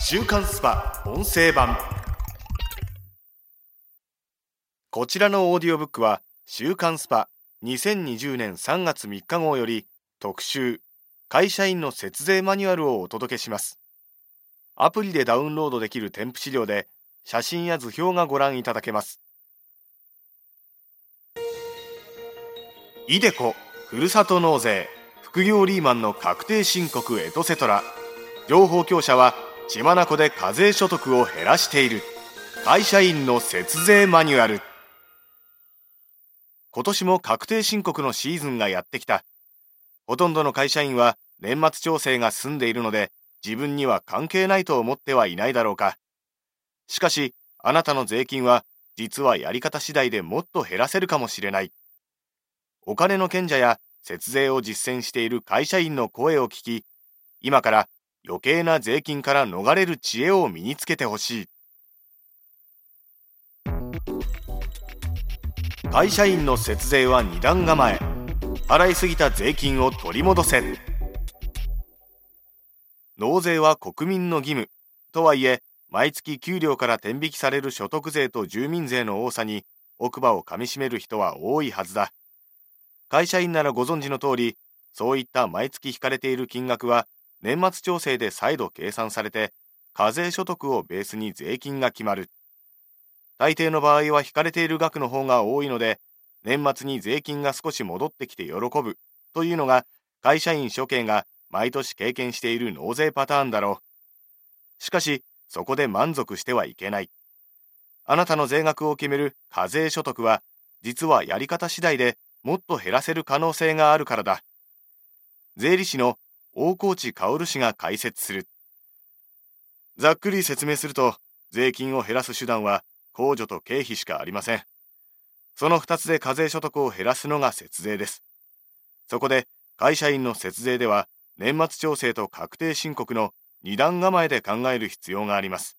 週刊 SPA!音声版。こちらのオーディオブックは週刊 SPA! 2020年3月3日号より特集。会社員の節税マニュアルをお届けします。アプリでダウンロードできる添付資料で写真や図表がご覧いただけます。 iDeCoふるさと納税。副業リーマンの確定申告エトセトラ情報強者は血眼で課税所得を減らしている。会社員の節税マニュアル。今年も確定申告のシーズンがやってきた。ほとんどの会社員は年末調整が済んでいるので自分には関係ないと思ってはいないだろうか。しかしあなたの税金は実はやり方次第でもっと減らせるかもしれない。お金の賢者や節税を実践している会社員の声を聞き、今から余計な税金から逃れる知恵を身につけてほしい。会社員の節税は二段構え。払いすぎた税金を取り戻せ。納税は国民の義務。とはいえ、毎月給料から転引きされる所得税と住民税の多さに奥歯をかみしめる人は多いはずだ。会社員ならご存知の通り、そういった毎月引かれている金額は、年末調整で再度計算されて、課税所得をベースに税金が決まる。大抵の場合は引かれている額の方が多いので、年末に税金が少し戻ってきて喜ぶというのが、会社員諸経が毎年経験している納税パターンだろう。しかし、そこで満足してはいけない。あなたの税額を決める課税所得は、実はやり方次第でもっと減らせる可能性があるからだ。税理士の大河内薫氏が解説する。ざっくり説明すると、税金を減らす手段は控除と経費しかありません。その2つで課税所得を減らすのが節税です。そこで会社員の節税では年末調整と確定申告の二段構えで考える必要があります。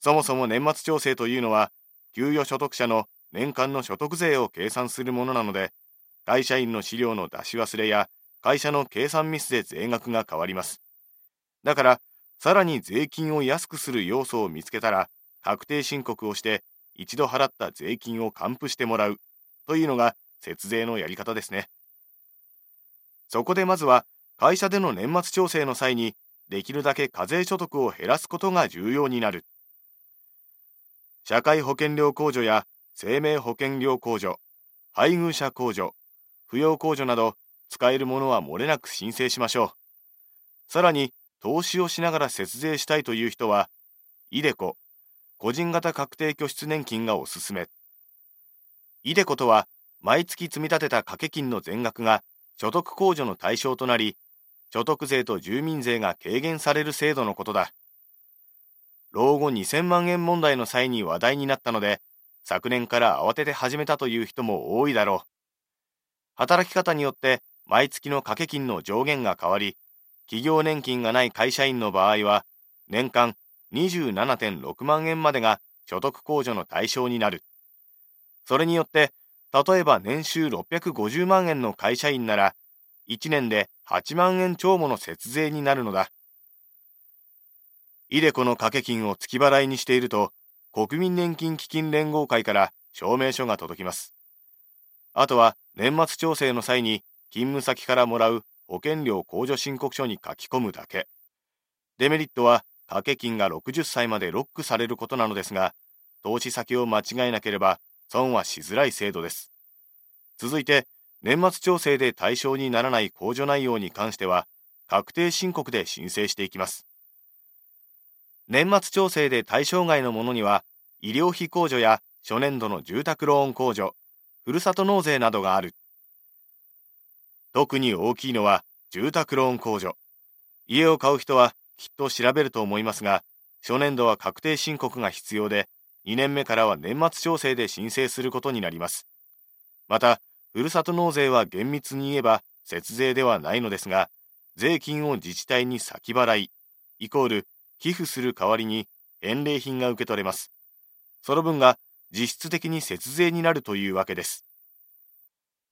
そもそも年末調整というのは給与所得者の年間の所得税を計算するものなので、会社員の資料の出し忘れや会社の計算ミスで税額が変わります。だから、さらに税金を安くする要素を見つけたら、確定申告をして一度払った税金を還付してもらうというのが節税のやり方ですね。そこでまずは会社での年末調整の際にできるだけ課税所得を減らすことが重要になる。社会保険料控除や生命保険料控除、配偶者控除、扶養控除など使えるものは漏れなく申請しましょう。さらに、投資をしながら節税したいという人は、イデコ、個人型確定拠出年金がおすすめ。イデコとは、毎月積み立てた掛け金の全額が所得控除の対象となり、所得税と住民税が軽減される制度のことだ。老後2000万円問題の際に話題になったので、昨年から慌てて始めたという人も多いだろう。働き方によって毎月の掛け金の上限が変わり、企業年金がない会社員の場合は、年間27.6万円までが所得控除の対象になる。それによって、例えば年収650万円の会社員なら、1年で8万円超もの節税になるのだ。イデコの掛け金を月払いにしていると、国民年金基金連合会から証明書が届きます。あとは年末調整の際に勤務先からもらう保険料控除申告書に書き込むだけ。デメリットは掛け金が60歳までロックされることなのですが、投資先を間違えなければ損はしづらい制度です。続いて、年末調整で対象にならない控除内容に関しては、確定申告で申請していきます。年末調整で対象外のものには、医療費控除や初年度の住宅ローン控除、ふるさと納税などがある。特に大きいのは住宅ローン控除。家を買う人はきっと調べると思いますが、初年度は確定申告が必要で、2年目からは年末調整で申請することになります。また、ふるさと納税は厳密に言えば節税ではないのですが、税金を自治体に先払い、イコール寄付する代わりに返礼品が受け取れます。その分が実質的に節税になるというわけです。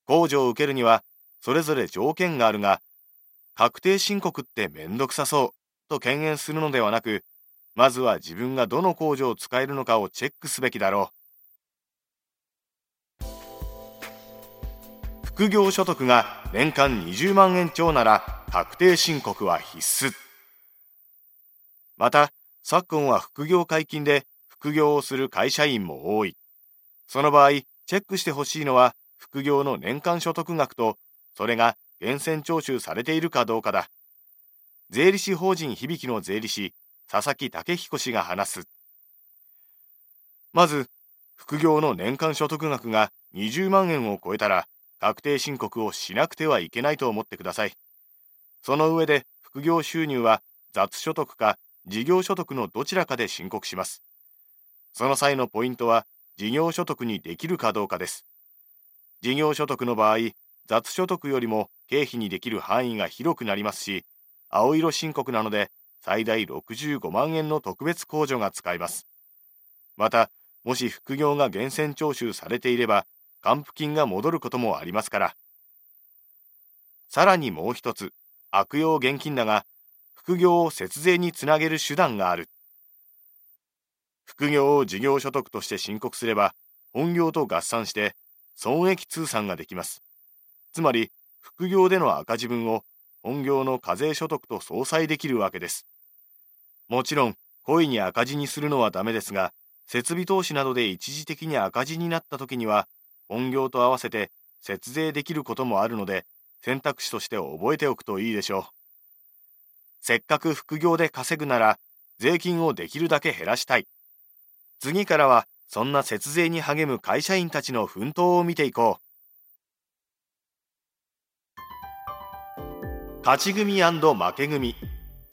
控除を受けるにはそれぞれ条件があるが、確定申告ってめんどくさそうと敬遠するのではなく、まずは自分がどの控除を使えるのかをチェックすべきだろう。副業所得が年間20万円超なら確定申告は必須。また、昨今は副業解禁で副業をする会社員も多い。その場合、チェックしてほしいのは副業の年間所得額と、それが源泉徴収されているかどうかだ。税理士法人響の税理士、佐々木武彦氏が話す。まず、副業の年間所得額が20万円を超えたら、確定申告をしなくてはいけないと思ってください。その上で、副業収入は雑所得か事業所得のどちらかで申告します。その際のポイントは、事業所得にできるかどうかです。事業所得の場合、雑所得よりも経費にできる範囲が広くなりますし、青色申告なので最大65万円の特別控除が使えます。また、もし副業が源泉徴収されていれば、還付金が戻ることもありますから。さらにもう一つ、悪用現金だが、副業を節税につなげる手段がある。副業を事業所得として申告すれば、本業と合算して損益通算ができます。つまり、副業での赤字分を本業の課税所得と相殺できるわけです。もちろん、故意に赤字にするのはダメですが、設備投資などで一時的に赤字になった時には、本業と合わせて節税できることもあるので、選択肢として覚えておくといいでしょう。せっかく副業で稼ぐなら、税金をできるだけ減らしたい。次からは、そんな節税に励む会社員たちの奮闘を見ていこう。勝ち組負け組。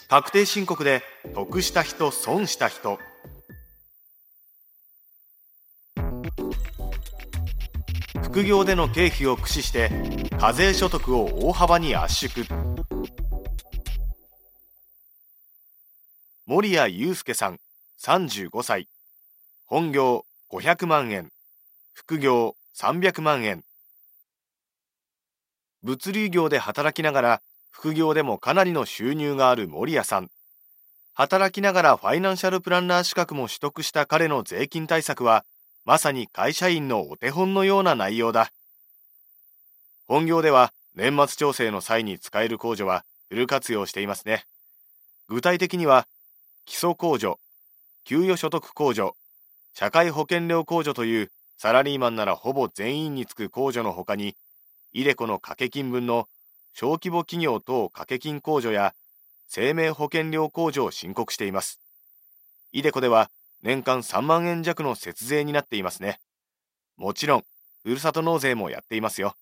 確定申告で得した人損した人。副業での経費を駆使して課税所得を大幅に圧縮。守谷祐介さん35歳。本業500万円。副業300万円。物流業で働きながら副業でもかなりの収入がある森谷さん。働きながらファイナンシャルプランナー資格も取得した彼の税金対策は、まさに会社員のお手本のような内容だ。本業では年末調整の際に使える控除はフル活用していますね。具体的には、基礎控除、給与所得控除、社会保険料控除というサラリーマンならほぼ全員につく控除のほかに、イデコの掛け金分の小規模企業等掛け金控除や生命保険料控除を申告しています。イデコでは年間3万円弱の節税になっていますね。もちろん、ふるさと納税もやっていますよ。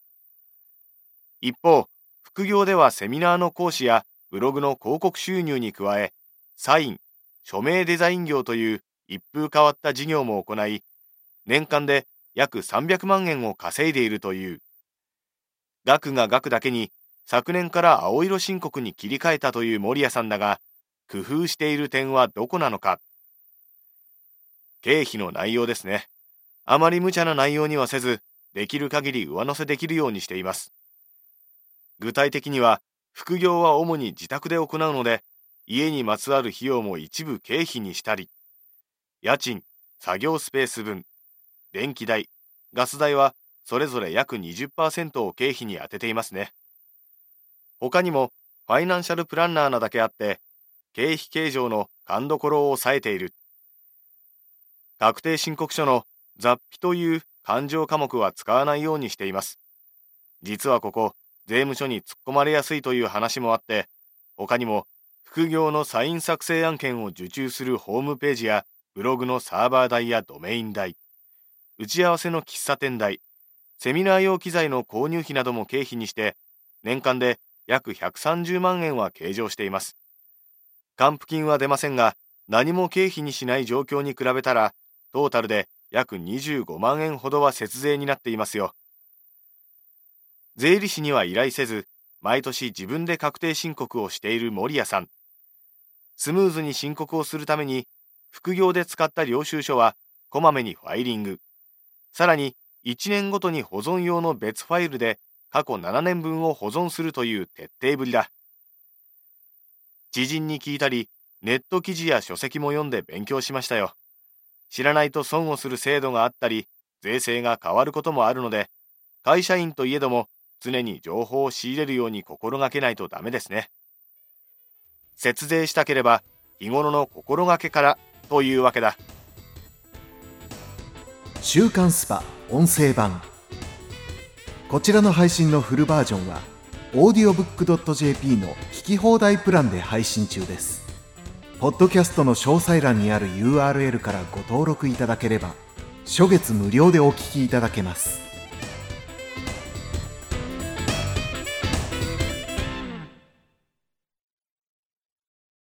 一方、副業ではセミナーの講師やブログの広告収入に加え、サイン、署名デザイン業という一風変わった事業も行い、年間で約300万円を稼いでいるという。額が額だけに昨年から青色申告に切り替えたという守屋さんだが、工夫している点はどこなのか。経費の内容ですね。あまり無茶な内容にはせず、できる限り上乗せできるようにしています。具体的には、副業は主に自宅で行うので、家にまつわる費用も一部経費にしたり、家賃、作業スペース分、電気代、ガス代はそれぞれ約20%を経費に充てていますね。他にもファイナンシャルプランナーなだけあって、経費計上の勘どころを抑えている。確定申告書の雑費という勘定科目は使わないようにしています。実はここ、税務署に突っ込まれやすいという話もあって、他にも副業のサイン作成案件を受注するホームページやブログのサーバー代やドメイン代、打ち合わせの喫茶店代、セミナー用機材の購入費なども経費にして、年間で約130万円は計上しています。還付金は出ませんが、何も経費にしない状況に比べたら、トータルで約25万円ほどは節税になっていますよ。税理士には依頼せず、毎年自分で確定申告をしている守屋さん。スムーズに申告をするために、副業で使った領収書はこまめにファイリング。さらに、1年ごとに保存用の別ファイルで過去7年分を保存するという徹底ぶりだ。知人に聞いたり、ネット記事や書籍も読んで勉強しましたよ。知らないと損をする制度があったり、税制が変わることもあるので、会社員といえども常に情報を仕入れるように心がけないとダメですね。節税したければ日頃の心がけからというわけだ。週刊スパ音声版こちらの配信のフルバージョンは audiobook.jp の聞き放題プランで配信中です。ポッドキャストの詳細欄にある URL からご登録いただければ初月無料でお聞きいただけます。